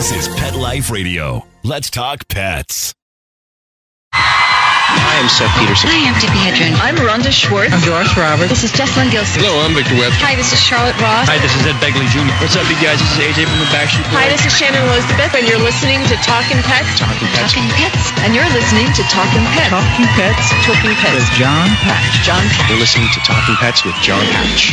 This is Pet Life Radio. Let's talk pets. Hi, I'm Seth Peterson. Hi, I'm Tippi Hedren. I'm Rhonda Schwartz. I'm Doris Roberts. This is Jesslyn Gilson. Hello, I'm Victor Webb. Hi, this is Charlotte Ross. Hi, this is Ed Begley Jr. What's up, you guys? This is AJ from the Backstreet Boys. Hi, this is Shannon Elizabeth, and you're listening to Talking Pets. Talking Pets. Talking Pets. And you're listening to Talking Pets. Talking Pets Talking Pets. with John Patch. John Patch. You're listening to Talking Pets with John Patch.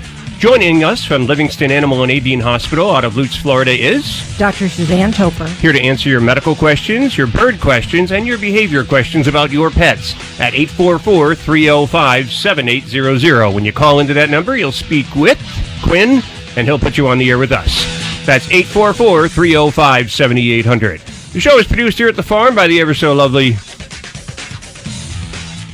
Joining us from Livingston Animal and Avian Hospital out of Lutz, Florida is Dr. Suzanne Toper. here to answer your medical questions, your bird questions, and your behavior questions about your pets at 844 305 7800. When you call into that number, you'll speak with Quinn, and he'll put you on the air with us. That's 844 305 7800. The show is produced here at the farm by the ever so lovely.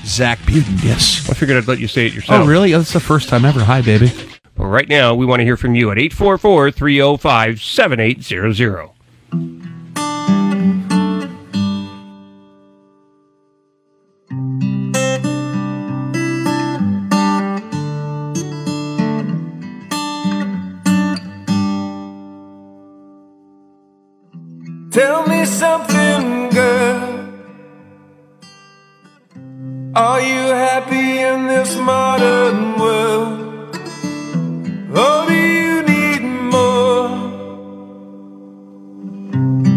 Zach Buden, yes. I figured I'd let you say it yourself. Oh, really? Oh, that's the first time ever. Hi, baby. Well, right now, we want to hear from you at 844 305 7800. Tell me something, girl. Are you happy in this modern world?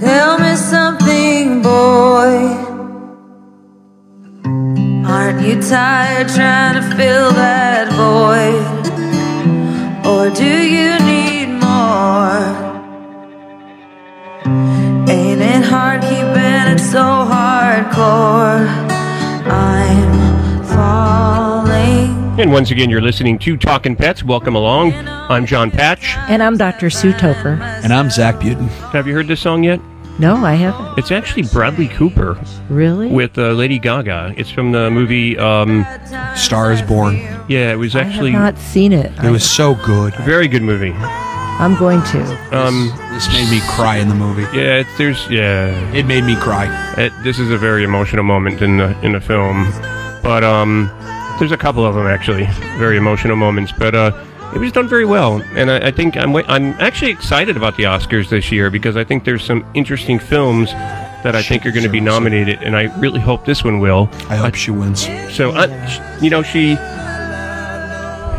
Tell me something, boy. Aren't you tired trying to fill that And once again, you're listening to Talking Pets. Welcome along. I'm John Patch. And I'm Dr. Sue Toper. And I'm Zach Buden. Have you heard this song yet? No, I haven't. It's actually Bradley Cooper Really? with uh, Lady Gaga. It's from the movie. Um, Star is Born. yeah, it was actually I have not seen it. It was so good. very good movie. I'm going to. Um, This made me cry in the movie. yeah, it's, there's yeah. It made me cry. It, this is a very emotional moment in the in the film, but um, there's a couple of them actually, very emotional moments. But uh, it was done very well, and I, I think I'm I'm actually excited about the Oscars this year because I think there's some interesting films that I think are going to be Sure, sure. nominated, and I really hope this one will. I hope she wins. So, uh, sh- you know, she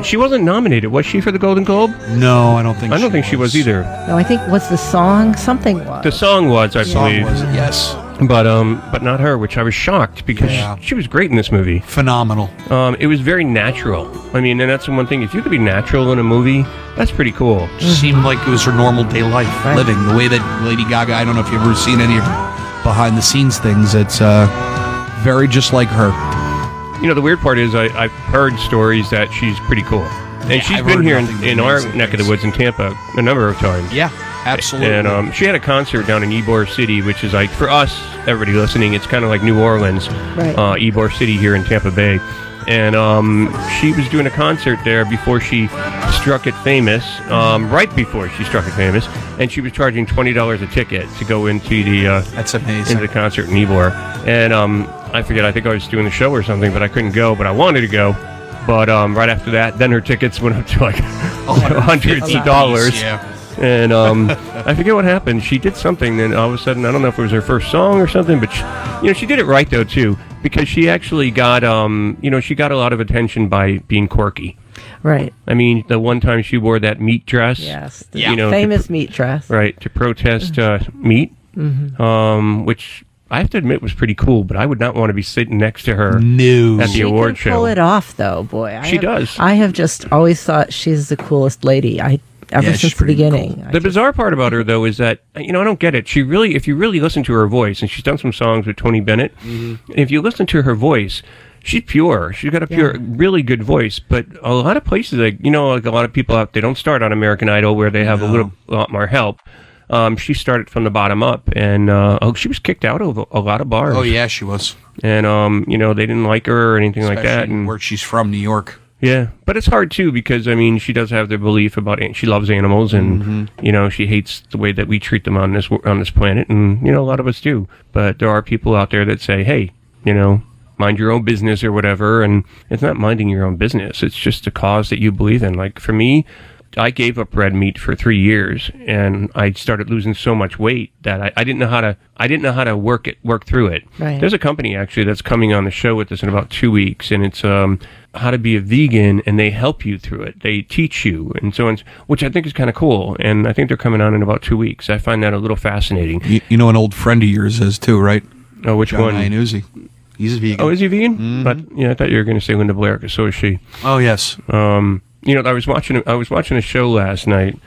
she wasn't nominated, was she, for the Golden Globe? No, I don't think. I don't think she was either. No, I think was the song something was. The song was, I Song believe, was it? Yes. But um, but not her, which I was shocked because Yeah. she, she was great in this movie. Phenomenal. Um, it was very natural. I mean, and that's the one thing. If you could be natural in a movie, that's pretty cool. Seemed like it was her normal day life, Right. living the way that Lady Gaga. I don't know if you've ever seen any of her behind the scenes things. It's uh, very just like her. You know, the weird part is I, I've heard stories that she's pretty cool, and Yeah, she's I've been heard here in, nothing but in our amazing neck of the things. woods in Tampa a number of times. Yeah, absolutely. And um, she had a concert down in Ybor City, which is like for us, everybody listening, it's kind of like New Orleans, Right. uh, Ybor City here in Tampa Bay. And um, she was doing a concert there before she struck it famous. Um, right before she struck it famous, and she was charging twenty dollars a ticket to go into the uh, That's amazing. into the concert in Ybor. And um, I forget, I think I was doing the show or something, but I couldn't go. But I wanted to go. But um, right after that, then her tickets went up to like hundreds of dollars. Yeah. And um, I forget what happened. She did something, and all of a sudden, I don't know if it was her first song or something, but she, you know, she did it right though too, because she actually got, um, you know, she got a lot of attention by being quirky. Right. I mean, the one time she wore that meat dress. Yes. The You know, famous meat dress. right to protest uh, meat, Mhm. um, which I have to admit was pretty cool. But I would not want to be sitting next to her No. at the She award can pull it off, though, boy. I She have- does. I have just always thought she's the coolest lady. I ever Yeah, since the beginning. I The bizarre part about her, though, is that you know I don't get it. She really, if you really listen to her voice, and she's done some songs with Tony Bennett. If you listen to her voice, she's pure. She's got a pure, really good voice. But a lot of places, like you know, like a lot of people out, they don't start on American Idol where they have a little a lot more help. Um, she started from the bottom up, and uh, oh, she was kicked out of a lot of bars. Oh yeah, she was. and um, you know they didn't like her or anything like that. And where she's from, New York. Yeah, but it's hard too because I mean she does have the belief about she loves animals and Mm-hmm. you know she hates the way that we treat them on this on this planet and you know a lot of us do. But there are people out there that say, hey, you know, mind your own business or whatever, and it's not minding your own business. It's just a cause that you believe in. Like for me. I gave up red meat for three years, and I started losing so much weight that I, I didn't know how to. I didn't know how to work it, work through it. Right. There's a company actually that's coming on the show with us in about two weeks, and it's um, how to be a vegan, and they help you through it. They teach you, and so on, which I think is kind of cool. And I think they're coming on in about two weeks. I find that a little fascinating. You, you know, an old friend of yours is too, right? Oh, which John one? Iannuzzi. He's a vegan. Oh, is he vegan? But yeah, I thought you were going to say Linda Blair, 'cause so is she. Oh, yes. Um, you know, I was watching. I was watching a show last night.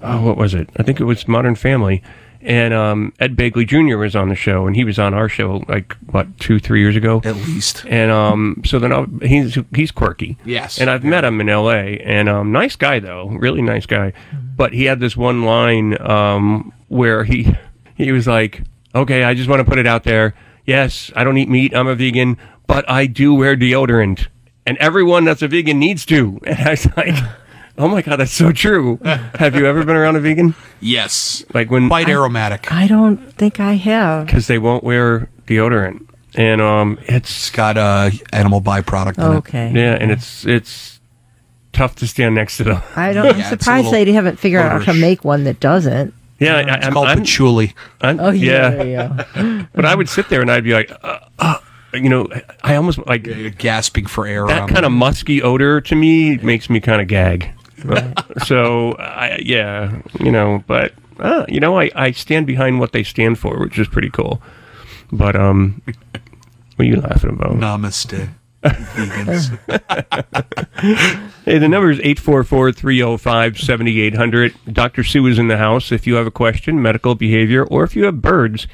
Oh, what was it? I think it was Modern Family, and um, Ed Begley Jr. was on the show, and he was on our show like what two, three years ago at least. And um, so then I, he's he's quirky. Yes. And I've met him in L.A. and um, nice guy though, really nice guy. But he had this one line um, where he he was like, "Okay, I just want to put it out there. Yes, I don't eat meat. I'm a vegan, but I do wear deodorant." And everyone that's a vegan needs to. And I was like, oh my god, that's so true. Have you ever been around a vegan? Yes. Like when Quite aromatic. I don't think I have. because they won't wear deodorant, and um, it's It's got a animal byproduct in it. Okay. yeah, and it's it's tough to stand next to them. I don't. I'm Yeah, it's a surprised little they haven't figured out how to odorous. make one that doesn't. Yeah, I, It's I'm, called I'm, patchouli. I'm- Oh yeah, yeah. yeah. yeah. But I would sit there and I'd be like, uh, uh, you know, I almost like You're gasping for air. that kind of musky odor to me makes me kind of gag. so I, yeah, you know, but uh, you know, I, I stand behind what they stand for, which is pretty cool. But um, what are you laughing about? Namaste. Vegans. Hey, the number is 844-305-7800. Dr. Sue is in the house. If you have a question, medical behavior, or if you have birds,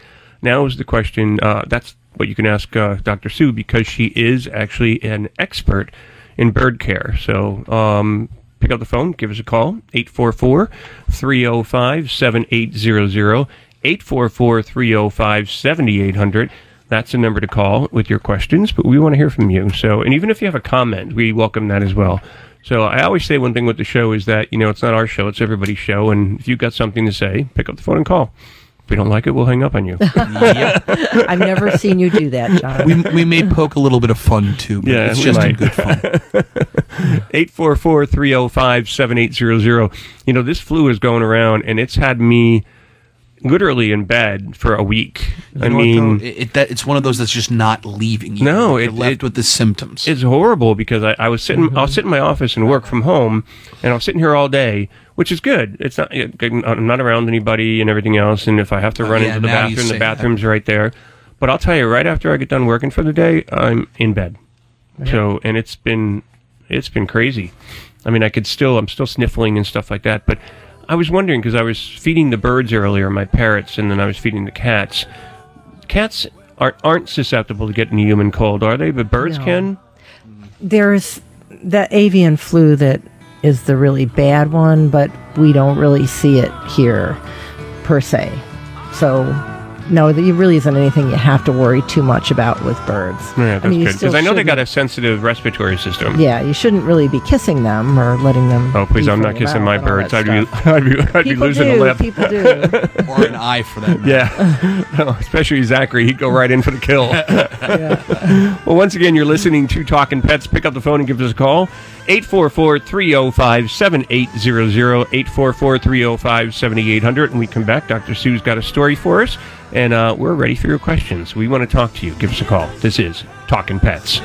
now is the question. Uh, that's what you can ask uh, Dr. Sue because she is actually an expert in bird care. So um, pick up the phone, give us a call, 844-305-7800, 844-305-7800. That's the number to call with your questions, but we want to hear from you. So, and even if you have a comment, we welcome that as well. So, I always say one thing with the show is that, you know, it's not our show, it's everybody's show. And if you've got something to say, pick up the phone and call. If we don't like it, we'll hang up on you. I've never seen you do that, John. we, we may poke a little bit of fun too, but Yeah, it's we just in good fun. 844 305 7800. You know, this flu is going around and it's had me literally in bed for a week. I You what, mean, though? it, it- that, it's one of those that's just not leaving you. No, it- left it- with the symptoms. it's horrible because I, I was sitting, mm-hmm. I'll sit in my office and work from home, and I was sitting here all day, which is good. It's not, I'm not around anybody and everything else, and if I have to Oh, run yeah, into the bathroom, the that. bathroom's right there. But I'll tell you, right after I get done working for the day, I'm in bed. So, and it's been, it's been crazy. I mean, I could still, I'm still sniffling and stuff like that, but I was wondering because I was feeding the birds earlier, my parrots, and then I was feeding the cats. Cats aren't aren't susceptible to getting a human cold, are they? But birds No. can. There's that avian flu that is the really bad one, but we don't really see it here per se. So, no, there really isn't anything you have to worry too much about with birds. Yeah, that's I mean, good because I know they got a sensitive respiratory system. Yeah, you shouldn't really be kissing them or letting them. Oh please! I'm not kissing my birds. I'd be. I'd be, I'd be losing do. a lip. People do. or an eye for that matter. Yeah, Oh, especially Zachary. He'd go right in for the kill. Well, once again, you're listening to Talking Pets. Pick up the phone and give us a call. 844-305-7800, 844-305-7800. And we come back. Dr. Sue's got a story for us, and uh, we're ready for your questions. We want to talk to you. Give us a call. This is Talking Pets.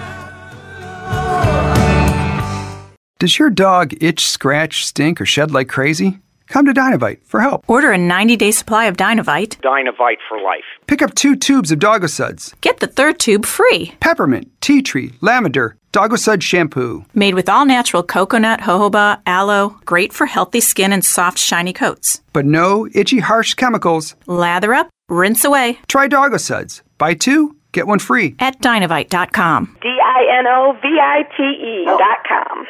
Does your dog itch, scratch, stink, or shed like crazy? Come to Dinovite for help. Order a 90 day supply of Dinovite. Dinovite for life. Pick up two tubes of Dogosuds. Get the third tube free. Peppermint, tea tree, lavender, Dogosud shampoo. Made with all natural coconut, jojoba, aloe, great for healthy skin and soft, shiny coats. But no itchy, harsh chemicals. Lather up, rinse away. Try Dogosuds. Buy two, get one free. At dinovite.com. D I N O V I T E.com.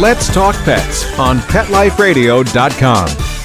Let's Talk Pets on PetLifeRadio.com.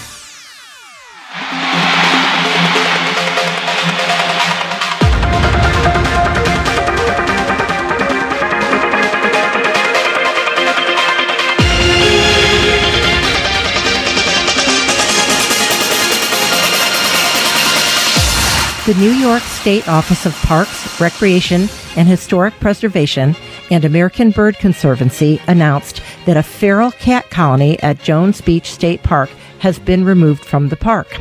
The New York State Office of Parks, Recreation, and Historic Preservation and American Bird Conservancy announced that a feral cat colony at Jones Beach State Park has been removed from the park.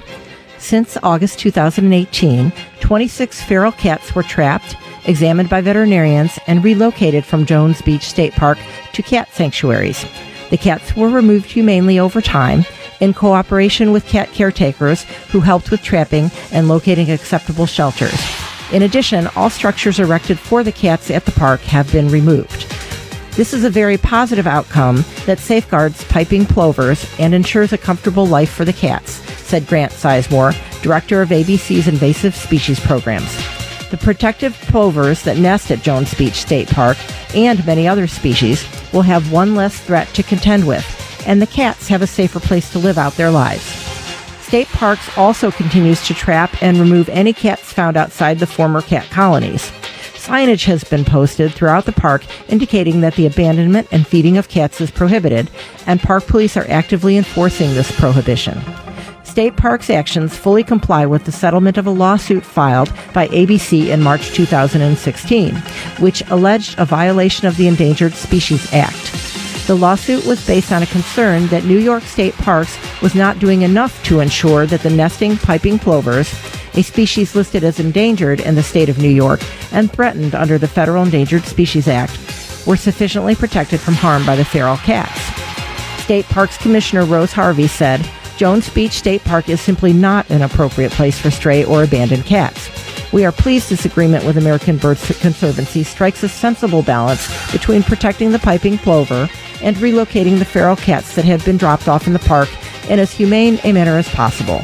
Since August 2018, 26 feral cats were trapped, examined by veterinarians, and relocated from Jones Beach State Park to cat sanctuaries. The cats were removed humanely over time in cooperation with cat caretakers who helped with trapping and locating acceptable shelters. In addition, all structures erected for the cats at the park have been removed. This is a very positive outcome that safeguards piping plovers and ensures a comfortable life for the cats, said Grant Sizemore, director of ABC's Invasive Species Programs. The protective plovers that nest at Jones Beach State Park and many other species will have one less threat to contend with, and the cats have a safer place to live out their lives. State Parks also continues to trap and remove any cats found outside the former cat colonies. Signage has been posted throughout the park indicating that the abandonment and feeding of cats is prohibited, and park police are actively enforcing this prohibition. State Parks actions fully comply with the settlement of a lawsuit filed by ABC in March 2016, which alleged a violation of the Endangered Species Act. The lawsuit was based on a concern that New York State Parks was not doing enough to ensure that the nesting piping plovers, a species listed as endangered in the state of New York and threatened under the Federal Endangered Species Act, were sufficiently protected from harm by the feral cats. State Parks Commissioner Rose Harvey said, Jones Beach State Park is simply not an appropriate place for stray or abandoned cats. We are pleased this agreement with American Bird Conservancy strikes a sensible balance between protecting the piping plover and relocating the feral cats that have been dropped off in the park in as humane a manner as possible.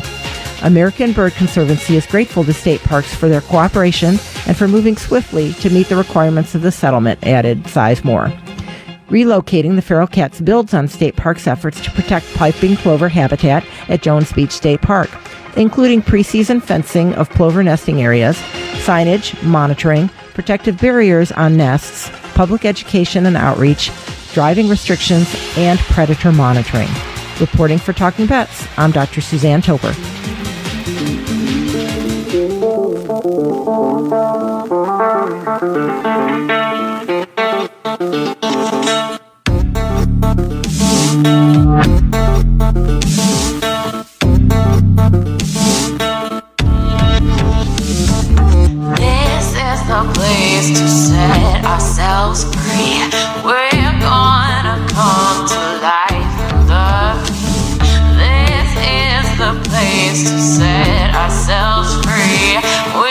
American Bird Conservancy is grateful to state parks for their cooperation and for moving swiftly to meet the requirements of the settlement, added Sizemore. Relocating the feral cats builds on state parks' efforts to protect piping plover habitat at Jones Beach State Park, including preseason fencing of plover nesting areas, signage, monitoring, protective barriers on nests, public education and outreach, driving restrictions, and predator monitoring. Reporting for Talking Pets, I'm Dr. Suzanne Toper. This is the place to set ourselves free. We're to. This is the place to set ourselves free.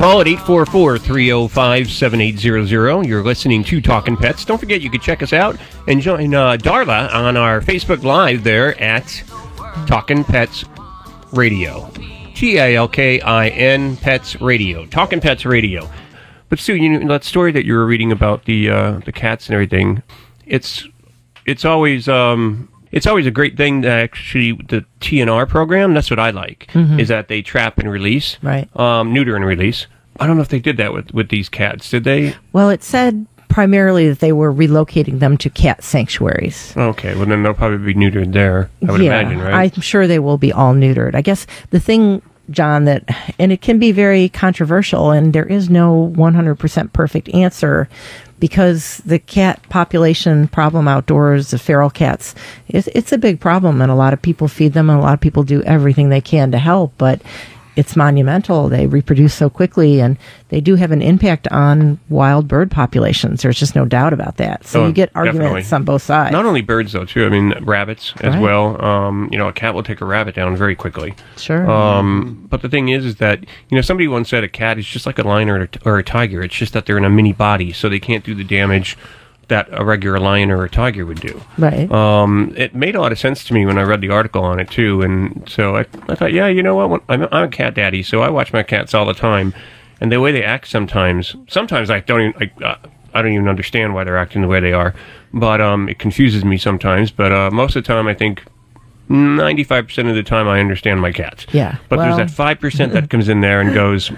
Call at 844 305 7800. You're listening to Talking Pets. Don't forget, you can check us out and join uh, Darla on our Facebook Live there at Talking Pets Radio. T A L K I N Pets Radio. Talking Pets Radio. But Sue, you know that story that you were reading about the uh, the cats and everything. It's it's always um, it's always a great thing that actually the TNR program. That's what I like Mhm. is that they trap and release, Right. Um, neuter and release. I don't know if they did that with with these cats. Did they? Well, it said primarily that they were relocating them to cat sanctuaries. Okay, well then they'll probably be neutered there. I would yeah, imagine, right? I'm sure they will be all neutered. I guess the thing, John, that, and it can be very controversial, and there is no 100% perfect answer because the cat population problem outdoors, the feral cats, it's, it's a big problem, and a lot of people feed them, and a lot of people do everything they can to help, but it's monumental. They reproduce so quickly, and they do have an impact on wild bird populations. There's just no doubt about that. So Oh, you get arguments definitely. on both sides. Not only birds though, too. I mean rabbits as Right. well. Um, you know, a cat will take a rabbit down very quickly. Sure. Um, but the thing is, is that you know somebody once said a cat is just like a lion or a, or a tiger. It's just that they're in a mini body, so they can't do the damage that a regular lion or a tiger would do. Right. Um, it made a lot of sense to me when I read the article on it too, and so I, I thought, yeah, you know what? I'm, I'm a cat daddy, so I watch my cats all the time, and the way they act sometimes, sometimes I don't even, I, uh, I don't even understand why they're acting the way they are, but um, it confuses me sometimes. But uh, most of the time, I think. 95% of the time I understand my cats. Yeah, But well- there's that 5% that comes in there and goes,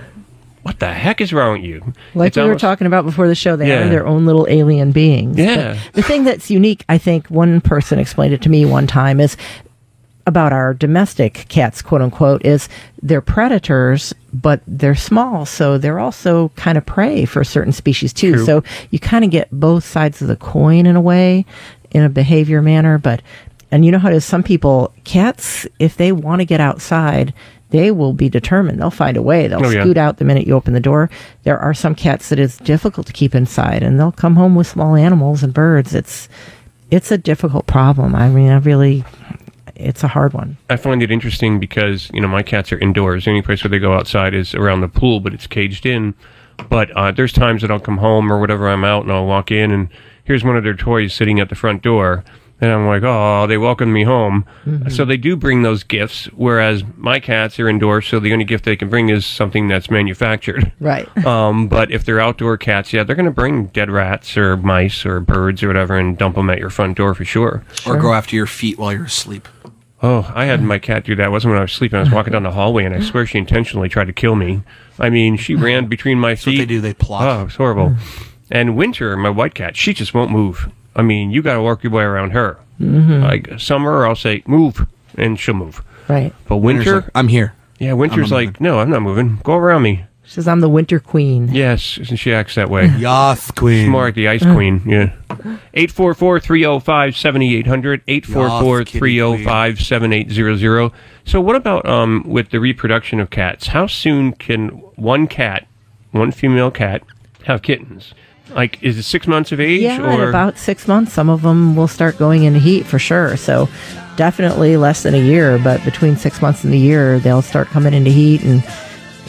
What the heck is wrong with you? Like It's we were talking about before the show, they Yeah. are their own little alien beings. Yeah. But the thing that's unique, I think one person explained it to me one time, is about our domestic cats, quote unquote, is they're predators, but they're small, so they're also kind of prey for certain species too. True. So you kind of get both sides of the coin in a way, in a behavior manner. But and you know how it is. Some people, cats, if they want to get outside. They will be determined. They'll find a way. They'll Oh, yeah. scoot out the minute you open the door. There are some cats that is difficult to keep inside, and they'll come home with small animals and birds. It's it's a difficult problem. I mean, I really, it's a hard one. I find it interesting because you know my cats are indoors. The only place where they go outside is around the pool, but it's caged in. But uh, there's times that I'll come home or whatever, I'm out and I'll walk in and here's one of their toys sitting at the front door, and I'm like, oh, they welcomed me home. Mhm. So they do bring those gifts, whereas my cats are indoors, so the only gift they can bring is something that's manufactured. Right. Um, but if they're outdoor cats, yeah, they're going to bring dead rats or mice or birds or whatever and dump them at your front door for sure. Or go after your feet while you're asleep. Oh, I had my cat do that. It wasn't when I was sleeping. I was walking down the hallway, and I swear she intentionally tried to kill me. I mean, she ran between my feet. what they do, they plot. Oh, it's horrible. and Winter, my white cat, she just won't move. I mean, you got to work your way around her. Mhm. Like summer, I'll say move, and she'll move. Right. But winter, like, I'm here. yeah, winter's I'm like, no, I'm not moving. Go around me. She says, I'm the winter queen. Yes, and she acts that way. Yath queen. She's more like the ice queen, yeah. 844-305-7800, 844-305-7800. So what about um with the reproduction of cats? How soon can one cat, one female cat, have kittens? Like, is it six months of age? Yeah, or at about six months, some of them will start going into heat for sure. So definitely less than a year, but between six months and a year, they'll start coming into heat, and,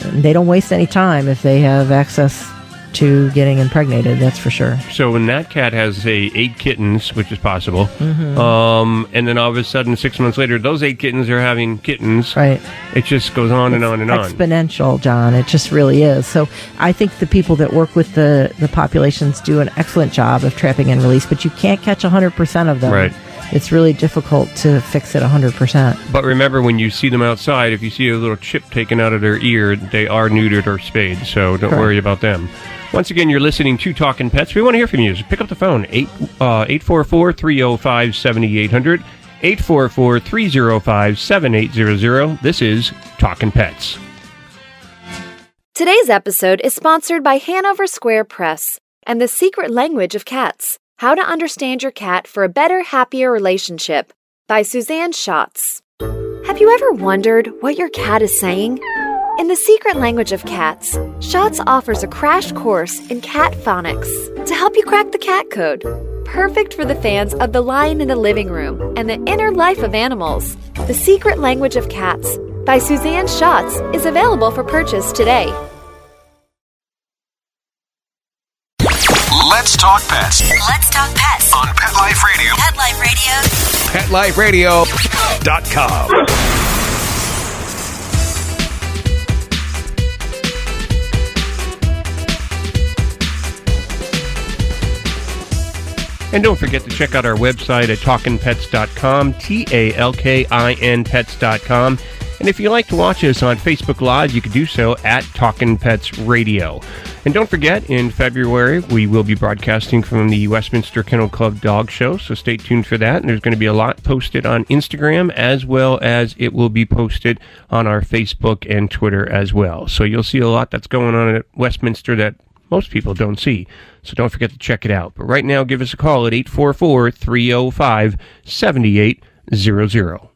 and they don't waste any time if they have access to getting impregnated. That's for sure. So when that cat has say eight kittens, which is possible, Mhm. um, and then all of a sudden six months later, those eight kittens are having kittens. Right. It just goes on and on and on. exponential, John. It just really is. So I think the people that work with the, the populations do an excellent job of trapping and release, but you can't catch 100% of them. Right. It's really difficult to fix it 100%. But remember, when you see them outside, if you see a little chip taken out of their ear, they are neutered or spayed, so don't Correct. worry about them. Once again, you're listening to Talking Pets. We want to hear from you. So pick up the phone, 8, uh, 844-305-7800, 844-305-7800. This is Talking Pets. Today's episode is sponsored by Hanover Square Press and The Secret Language of Cats How to Understand Your Cat for a Better, Happier Relationship by Susanne Schötz. Have you ever wondered what your cat is saying? In The Secret Language of Cats, Schötz offers a crash course in cat phonics to help you crack the cat code. Perfect for the fans of The Lion in the Living Room and the inner life of animals. The Secret Language of Cats by Susanne Schötz is available for purchase today. Let's talk pets Let's talk pets on Pet Life Radio. Pet Life Radio. PetLifeRadio.com. And don't forget to check out our website at talkinpets.com, T A L K I N pets.com. And if you like to watch us on Facebook Live, you can do so at Talkin' Pets Radio. And don't forget, in February, we will be broadcasting from the Westminster Kennel Club Dog Show, so stay tuned for that. And there's going to be a lot posted on Instagram as well as it will be posted on our Facebook and Twitter as well. So you'll see a lot that's going on at Westminster that most people don't see. So don't forget to check it out. But right now, give us a call at 844 305 7800.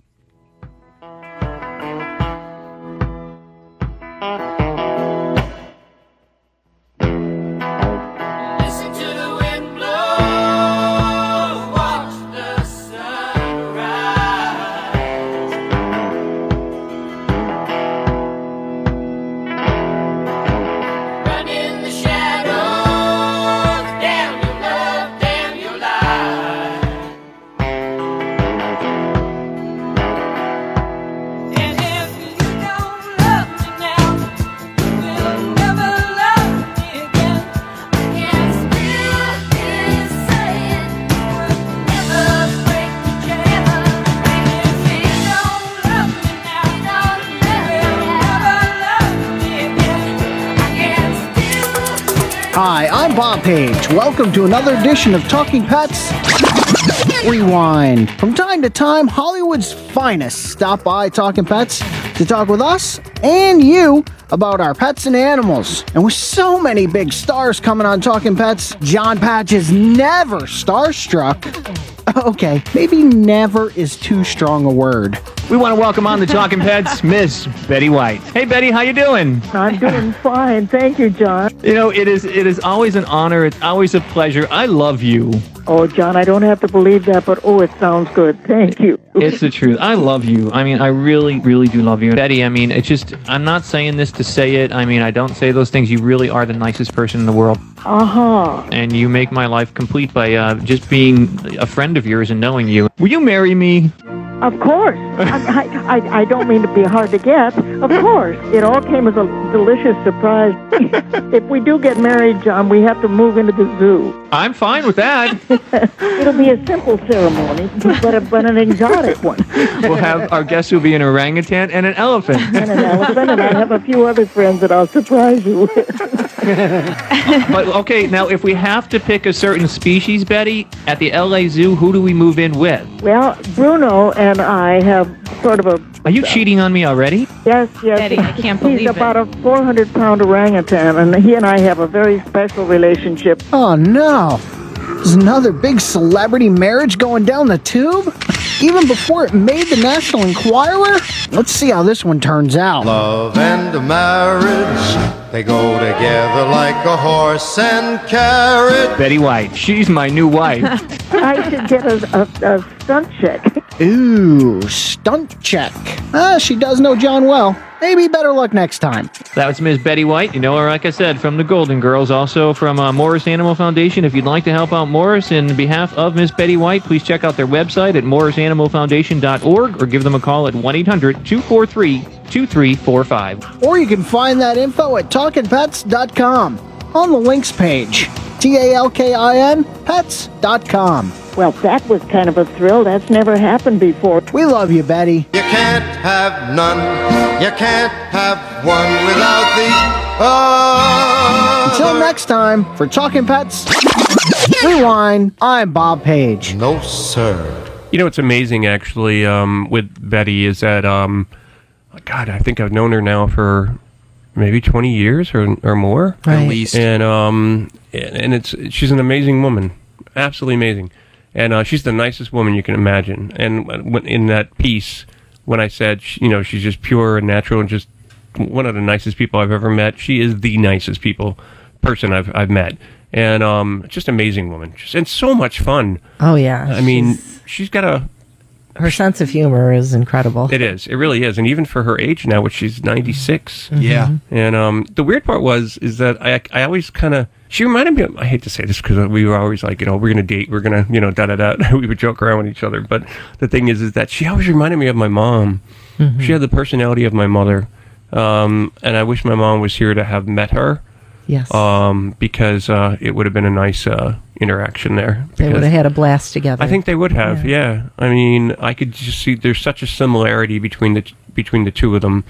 Welcome to another edition of Talking Pets Rewind. From time to time, Hollywood's finest stop by Talking Pets to talk with us and you about our pets and animals. And with so many big stars coming on Talking Pets, John Patch is never starstruck. Okay, maybe never is too strong a word. We want to welcome on the Talking Pets, Miss Betty White. Hey, Betty, how you doing? I'm doing fine, thank you, John. You know, it is it is always an honor. It's always a pleasure. I love you. Oh, John, I don't have to believe that, but oh, it sounds good. Thank you. It's the truth. I love you. I mean, I really, really do love you. Betty, I mean, it's just, I'm not saying this to say it. I mean, I don't say those things. You really are the nicest person in the world. Uh huh. And you make my life complete by uh, just being a friend of yours and knowing you. Will you marry me? Of course. I, I, I, don't mean to be hard to get. Of course. It all came as a delicious surprise. if we do get married, John, we have to move into the zoo. I'm fine with that. It'll be a simple ceremony, but, a, but an exotic one. we'll have our guests will be an orangutan and an elephant. And an elephant, and I have a few other friends that I'll surprise you with. but okay, now if we have to pick a certain species, Betty, at the LA Zoo, who do we move in with? Well, Bruno and I have sort of a. Are you cheating on me already? Yes, yes. Betty, I can't He's believe about a 400 pound orangutan, and he and I have a very special relationship. Oh no! There's another big celebrity marriage going down the tube? Even before it made the National Enquirer? Let's see how this one turns out. Love and marriage, they go together like a horse and carrot. Betty White, she's my new wife. I should get a, a, a stunt check. Ooh, stunt check. Ah, she does know John well. Maybe better luck next time. That was Ms. Betty White. You know her, like I said, from the Golden Girls, also from uh, Morris Animal Foundation. If you'd like to help out Morris in behalf of Ms. Betty White, please check out their website at morrisanimalfoundation.org or give them a call at 1 800 243 2345. Or you can find that info at talkingpets.com on the links page. T A L K I N pets.com. Well, that was kind of a thrill. That's never happened before. We love you, Betty. You can't have none, you can't have one without the other. Until next time, for Talking Pets Rewind, I'm Bob Page. No, sir. You know what's amazing, actually, um, with Betty is that, um, God, I think I've known her now for maybe 20 years or, or more. Right. At least. And, um, and it's, she's an amazing woman. Absolutely amazing. And uh, she's the nicest woman you can imagine. And in that piece, when I said, she, you know, she's just pure and natural and just one of the nicest people I've ever met, she is the nicest people person I've, I've met. And um, just amazing woman. Just, and so much fun. Oh yeah. I mean, she's got a her sense of humor is incredible. It is. It really is. And even for her age now, which she's 96. Yeah. And um, the weird part was is that I I always kind of she reminded me. Of, I hate to say this because we were always like you know we're gonna date, we're gonna you know da da da. we would joke around with each other. But the thing is, is that she always reminded me of my mom. Mhm. She had the personality of my mother, um, and I wish my mom was here to have met her. Yes. Um, because uh, it would have been a nice uh, interaction there. They would have had a blast together. I think they would have. Yeah. I mean, I could just see there's such a similarity between the between the two of them.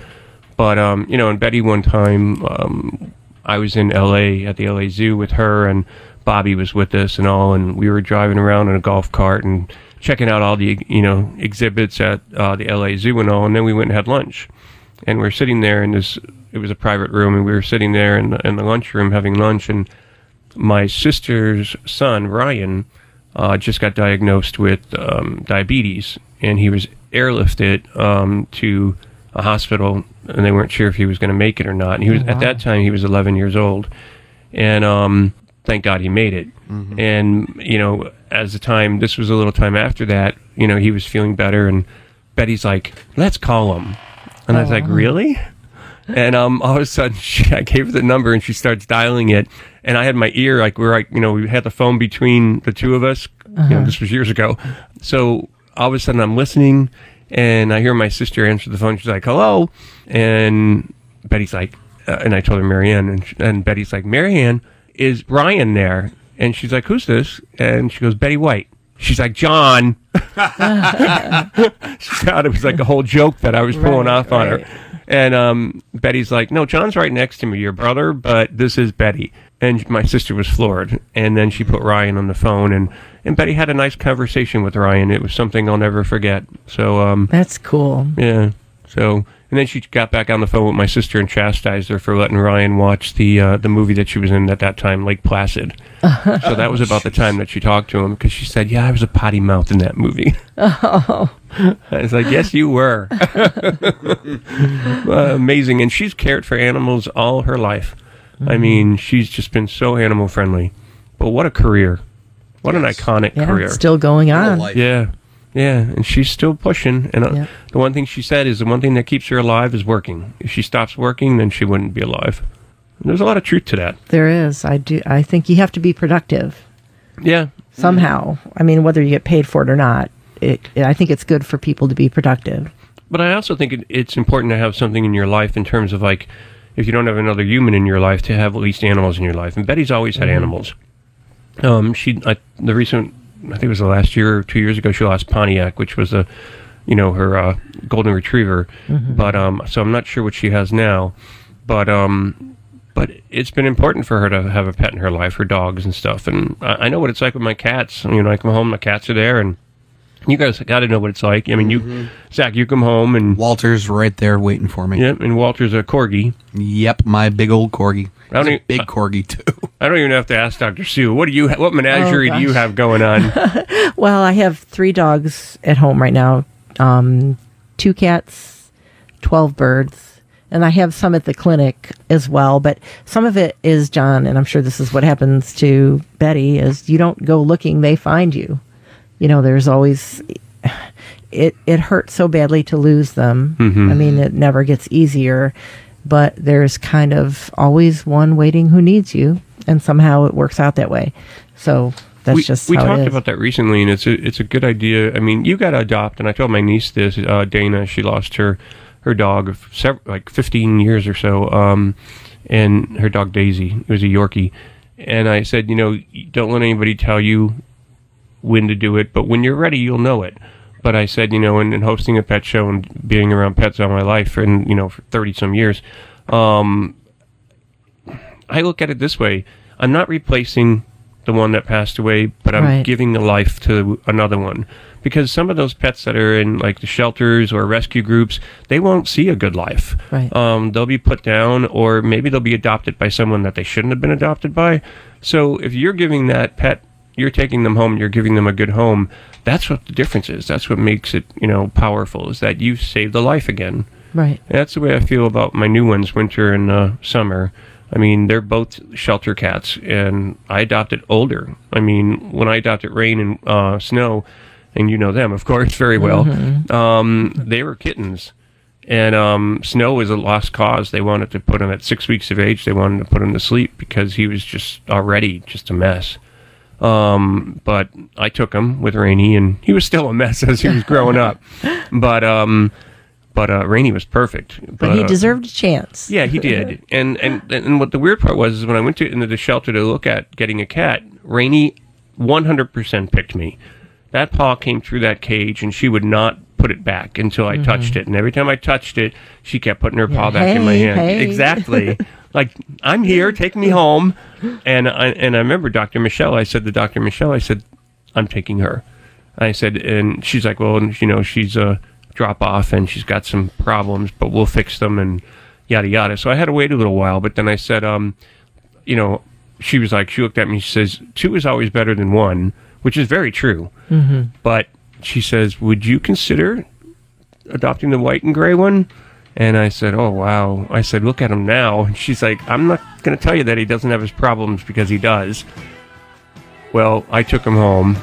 But um, you know, and Betty one time, um, I was in L.A. at the L.A. Zoo with her, and Bobby was with us and all, and we were driving around in a golf cart and checking out all the you know exhibits at uh, the L.A. Zoo and all, and then we went and had lunch, and we are sitting there in this. It was a private room, and we were sitting there in the, in the lunchroom having lunch, and my sister's son Ryan uh, just got diagnosed with um, diabetes, and he was airlifted um, to a hospital, and they weren't sure if he was going to make it or not. And he was at that time he was 11 years old, and um, thank God he made it. And you know, as the time this was a little time after that, you know, he was feeling better, and Betty's like, "Let's call him," and I was like, Oh. "Really?" And um, all of a sudden, she, I gave her the number, and she starts dialing it. And I had my ear, like we're like, you know, we had the phone between the two of us. You know, Uh-huh. this was years ago. So all of a sudden, I'm listening, and I hear my sister answer the phone. She's like, "Hello," and Betty's like, uh, and I told her Marianne, and, sh- and Betty's like, "Marianne, is Ryan there?" And she's like, "Who's this?" And she goes, "Betty White." She's like, "John." she thought it was like a whole joke that I was pulling Right, off on right. her. And um, Betty's like, no, John's right next to me, your brother, but this is Betty. And my sister was floored. And then she put Ryan on the phone, and, and Betty had a nice conversation with Ryan. It was something I'll never forget. So, um, That's cool. yeah. So, and then she got back on the phone with my sister and chastised her for letting Ryan watch the uh, the movie that she was in at that time, Lake Placid. so that was about the time that she talked to him because she said, "Yeah, I was a potty mouth in that movie." Oh. I was like, "Yes, you were." Uh, amazing, and she's cared for animals all her life. I Mhm. mean, she's just been so animal friendly. But what a career! What an iconic Yeah, career! still going on. Yeah, yeah, and she's still pushing. And uh, Yeah. the one thing she said is the one thing that keeps her alive is working. If she stops working, then she wouldn't be alive. And there's a lot of truth to that. There is. I do. I think you have to be productive Yeah, somehow. I mean, whether you get paid for it or not, it, I think it's good for people to be productive. But I also think it, it's important to have something in your life in terms of like, if you don't have another human in your life, to have at least animals in your life. And Betty's always had Mhm. animals. Um, she, I, the recent, I think it was the last year or two years ago, she lost Pontiac, which was a, you know, her uh, golden retriever. Mhm. But um, so I'm not sure what she has now. But um, but it's been important for her to have a pet in her life, her dogs and stuff. And I, I know what it's like with my cats. You know, I come home, my cats are there, and you guys got to know what it's like. I mean, you, Zach, you come home and Walter's right there waiting for me. Yep, and Walter's a corgi. Yep, my big old corgi. I don't He's a even- big corgi too. I don't even have to ask Doctor Sue. What do you? Ha- what menagerie do you have going on? well, I have three dogs at home right now um, two cats, 12 birds, and I have some at the clinic as well. But some of it is John, and I'm sure this is what happens to Betty: is you don't go looking, they find you. You know, there's always it. It hurts so badly to lose them. Mhm. I mean, it never gets easier, but there's kind of always one waiting who needs you, and somehow it works out that way. So that's we, just we talked about that recently, and it's a it's a good idea. I mean, you got to adopt, and I told my niece this. Uh, Dana, she lost her her dog of sev- like 15 years or so, um, and her dog Daisy. It was a Yorkie, and I said, you know, don't let anybody tell you when to do it, but when you're ready, you'll know it. But I said, you know, in, in hosting a pet show and being around pets all my life, and you know, for 30 some years, um, I look at it this way: I'm not replacing the one that passed away, but I'm Right. giving a life to another one. Because some of those pets that are in like the shelters or rescue groups, they won't see a good life. Right. Um, they'll be put down, or maybe they'll be adopted by someone that they shouldn't have been adopted by. So if you're giving that pet, you're taking them home, you're giving them a good home. That's what the difference is. That's what makes it, you know, powerful. Is that you saved a life again. Right. And that's the way I feel about my new ones, winter and uh, summer. I mean, they're both shelter cats, and I adopted older. I mean, when I adopted Rain and uh, Snow, and you know them, of course, very well. Mhm. Um, they were kittens, and um, Snow was a lost cause. They wanted to put him at six weeks of age. They wanted to put him to sleep because he was just already just a mess. Um, but I took him with Rainey, and he was still a mess as he was growing up. But um, but uh, Rainey was perfect. But he uh, deserved a chance. yeah, he did. and and and what the weird part was is when I went to into the shelter to look at getting a cat, Rainey 100% picked me. That paw came through that cage, and she would not put it back until I Mhm. touched it. And every time I touched it, she kept putting her paw Yeah, back in my hand. hey. Exactly. like I'm here, take me home. And I and I remember Dr. Michelle. I said to Dr. Michelle, I said, I'm taking her. I said, and she's like, well, you know, she's a drop off and she's got some problems, but we'll fix them and yada yada. So I had to wait a little while, but then I said, um, you know, she was like, she looked at me, she says, two is always better than one, which is very true. Mhm. But she says, would you consider adopting the white and gray one? And I said, oh, wow. I said, look at him now. And she's like, I'm not going to tell you that he doesn't have his problems because he does. Well, I took him home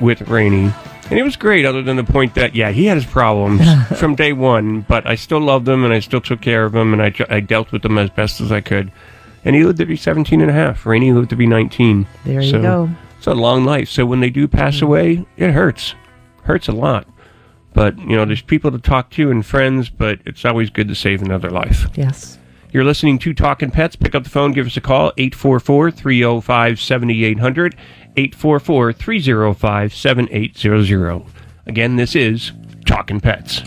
with Rainey. And it was great, other than the point that, yeah, he had his problems from day one, but I still loved him and I still took care of him and I, I dealt with them as best as I could. And he lived to be 17 and a half. Rainey lived to be 19. There you So, go. It's a long life. So when they do pass mm-hmm. away, it hurts. Hurts a lot. But, you know, there's people to talk to and friends, but it's always good to save another life. Yes. You're listening to Talking Pets. Pick up the phone, give us a call, 844 305 7800, 844 305 7800. Again, this is Talking Pets.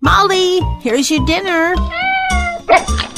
Molly, here's your dinner.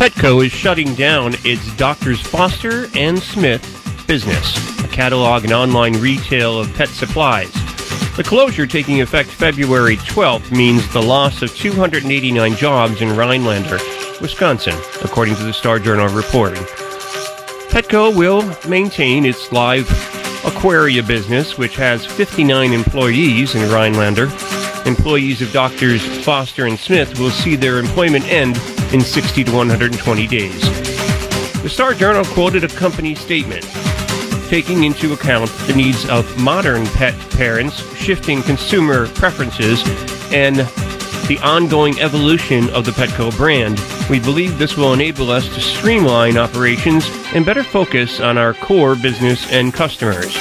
Petco is shutting down its Doctors Foster and Smith business, a catalog and online retail of pet supplies. The closure taking effect February 12th means the loss of 289 jobs in Rhinelander, Wisconsin, according to the Star Journal reporting. Petco will maintain its live aquaria business, which has 59 employees in Rhinelander. Employees of Doctors Foster and Smith will see their employment end in 60 to 120 days. The Star Journal quoted a company statement taking into account the needs of modern pet parents, shifting consumer preferences, and the ongoing evolution of the Petco brand. We believe this will enable us to streamline operations and better focus on our core business and customers.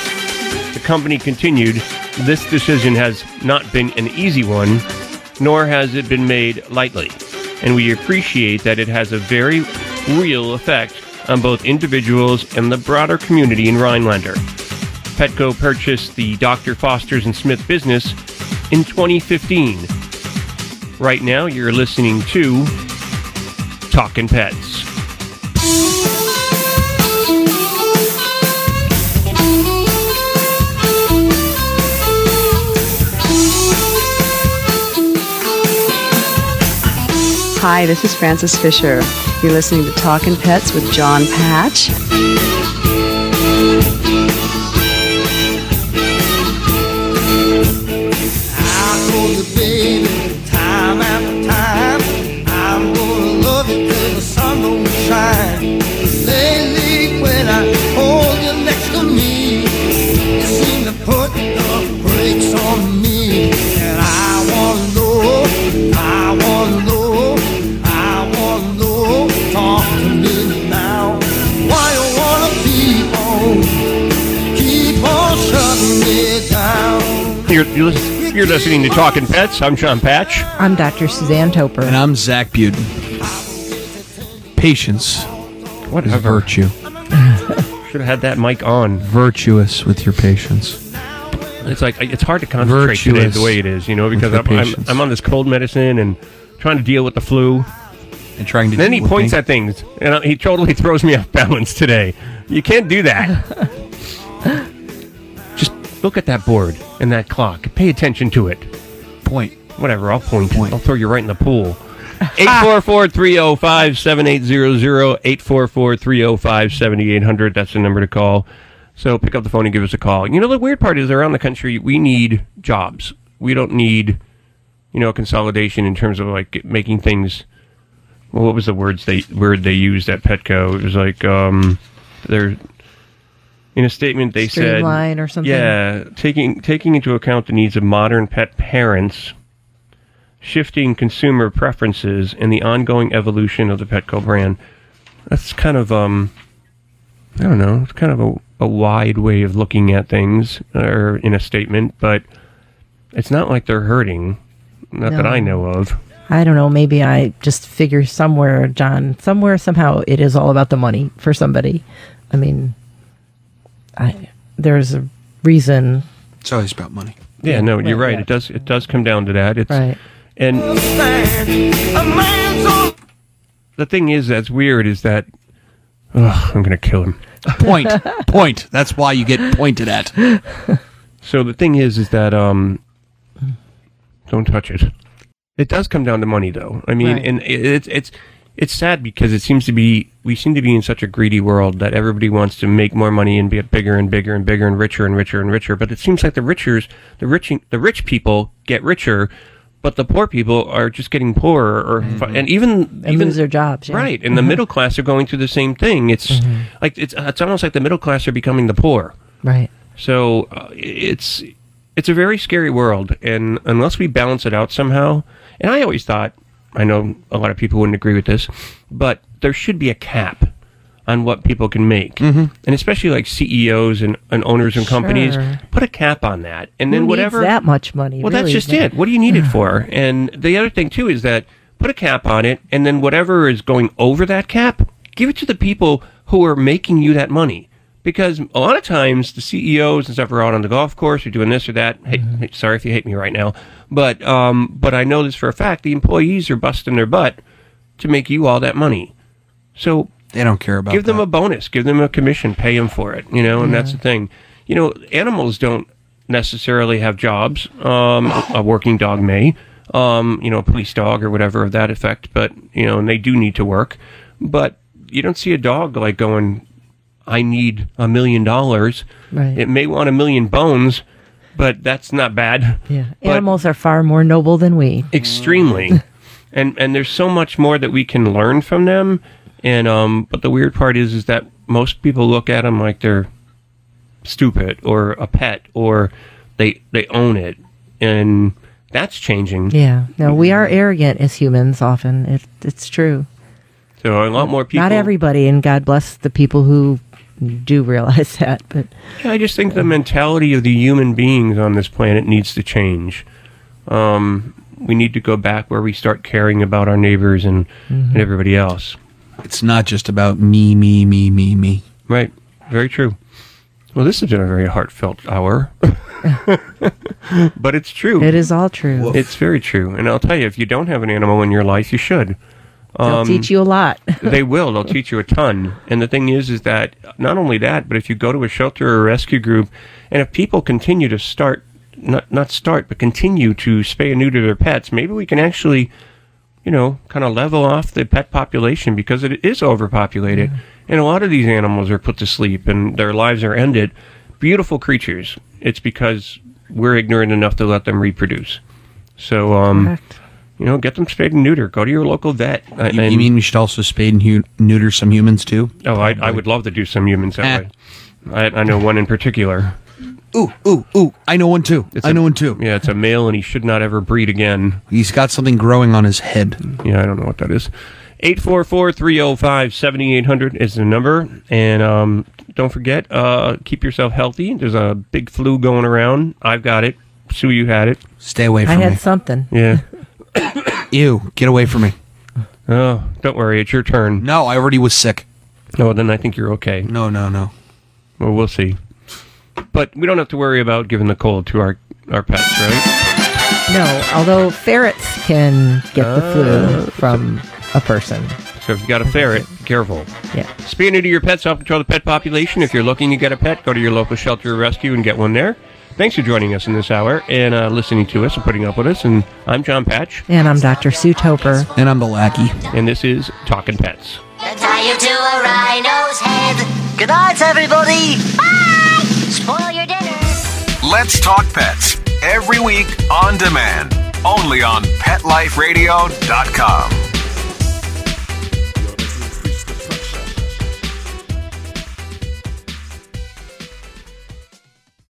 The company continued, this decision has not been an easy one, nor has it been made lightly, and we appreciate that it has a very real effect on both individuals and the broader community in Rhinelander. Petco purchased the Dr. Foster's and Smith business in 2015. Right now, you're listening to Talkin' Pets. Hi, this is Frances Fisher. You're listening to Talkin' Pets with Jon Patch. Listening to Talking Pets. I'm Jon Patch. I'm Dr. Suzanne Topor. And I'm Zach Buden. Patience What is virtue. Should have had that mic on. Virtuous with your patience. It's like it's hard to concentrate today the way it is, you know, because I'm, I'm, patience. I'm on this cold medicine and trying to deal with the flu. And trying to then he deal with points me. at things, and uh, he totally throws me off balance today. You can't do that. Look at that board and that clock. Pay attention to it. Point. Whatever, I'll point. I'll throw you right in the pool. 844-305-7800, 844-305-7800. That's the number to call. So pick up the phone and give us a call. You know, the weird part is around the country, we need jobs. We don't need, you know, consolidation in terms of like making things. Well, what was the words they word they used at Petco? It was like um, they're in a statement they said Streamline or something? Yeah, taking taking into account the needs of modern pet parents, shifting consumer preferences, and the ongoing evolution of the Petco brand. That's kind of um, I don't know. It's kind of a, a wide way of looking at things, or in a statement, but it's not like they're hurting. Not that I know of. I don't know. Maybe I just figure somewhere, John, somewhere, somehow, it is all about the money for somebody. I mean, I there's a reason. It's always about money. Yeah, no, you're Right, right. yeah. It does. It does come down to that. It's Right. and the thing is that's weird is that ugh, I'm gonna kill him. Point. Point. That's why you get pointed at. So the thing is, is that um, don't touch it. It does come down to money, though. I mean, Right. and it, it's it's it's sad because it seems to be we seem to be in such a greedy world that everybody wants to make more money and get bigger and bigger and bigger and richer and richer and richer. But it seems like the richers, the rich, the rich people get richer, but the poor people are just getting poorer, or fi- and even And even lose their jobs, yeah. right? And the middle class are going through the same thing. It's Mhm. like it's it's almost like the middle class are becoming the poor. Right. So uh, it's it's a very scary world, and unless we balance it out somehow, and I always thought, I know a lot of people wouldn't agree with this, but there should be a cap on what people can make, mm-hmm. and especially like CEOs and, and owners and companies, Sure. put a cap on that, and then Who whatever that much money. well, that's just it. What do you need it for? And the other thing too is that put a cap on it, and then whatever is going over that cap, give it to the people who are making you that money. Because a lot of times the CEOs and stuff are out on the golf course or doing this or that. Hey, Mm-hmm. hey, sorry if you hate me right now, but um, but I know this for a fact. The employees are busting their butt to make you all that money. So They don't care about give them a bonus, give them a commission, pay them for it. You know, and that's the thing. You know, animals don't necessarily have jobs. Um, a working dog may, um, you know, a police dog or whatever of that effect. But you know, and they do need to work. But you don't see a dog like going, "I need a million dollars." Right. It may want a million bones, but that's not bad. Yeah. But- Animals are far more noble than we. extremely and and there's so much more that we can learn from them and um but the weird part is is that most people look at them like they're stupid or a pet or they they own it and that's changing Yeah. No, we are arrogant as humans often. It, it's true. so a lot more people Not everybody, and God bless the people who do realize that. But Yeah, I just think the mentality of the human beings on this planet needs to change. Um, we need to go back where we start caring about our neighbors and, and everybody else. It's not just about me, me, me, me, me. Right. Very true. Well, this has been a very heartfelt hour. but it's true. it is all true. It's very true. And I'll tell you, if you don't have an animal in your life, you should. They'll Um, teach you a lot. they will. They'll teach you a ton. And the thing is, is that not only that, but if you go to a shelter or a rescue group, and if people continue to start, not not start, but continue to spay and neuter their pets, maybe we can actually, you know, kind of level off the pet population because it is overpopulated, and a lot of these animals are put to sleep and their lives are ended. Beautiful creatures. It's because we're ignorant enough to let them reproduce. So, um, Correct. You know, get them spayed and neutered. Go to your local vet. Uh, You, and- you mean we should also spay and hu- neuter some humans too? Oh, I, I would love to do some humans that way. I, I know one in particular. Ooh, ooh, ooh! I know one too. It's I a- know one too. Yeah, it's a male, and he should not ever breed again. He's got something growing on his head. Yeah, I don't know what that is. 844-305-7800 is the number. And um, don't forget, uh, keep yourself healthy. There's a big flu going around. I've got it. Sue, you had it. Stay away from I from had me. something. Yeah. Ew, get away from me. Oh, don't worry. It's your turn. No, I already was sick. No, then I think you're okay. No, no, no. Well, we'll see. But we don't have to worry about giving the cold to our, our pets, right? No, although ferrets can get the Ah. flu from a person. So if you've got a ferret, be careful. Yeah. Speaking of your pets, help control the pet population. If you're looking to get a pet, go to your local shelter or rescue and get one there. Thanks for joining us in this hour and uh, listening to us and putting up with us. And I'm Jon Patch. And I'm Dr. Sue Topor. And I'm the lackey. And this is Talking Pets. Tie you to a rhino's head. Good night, everybody. Bye. Spoil your dinner. Let's Talk Pets every week on demand, only on PetLifeRadio.com.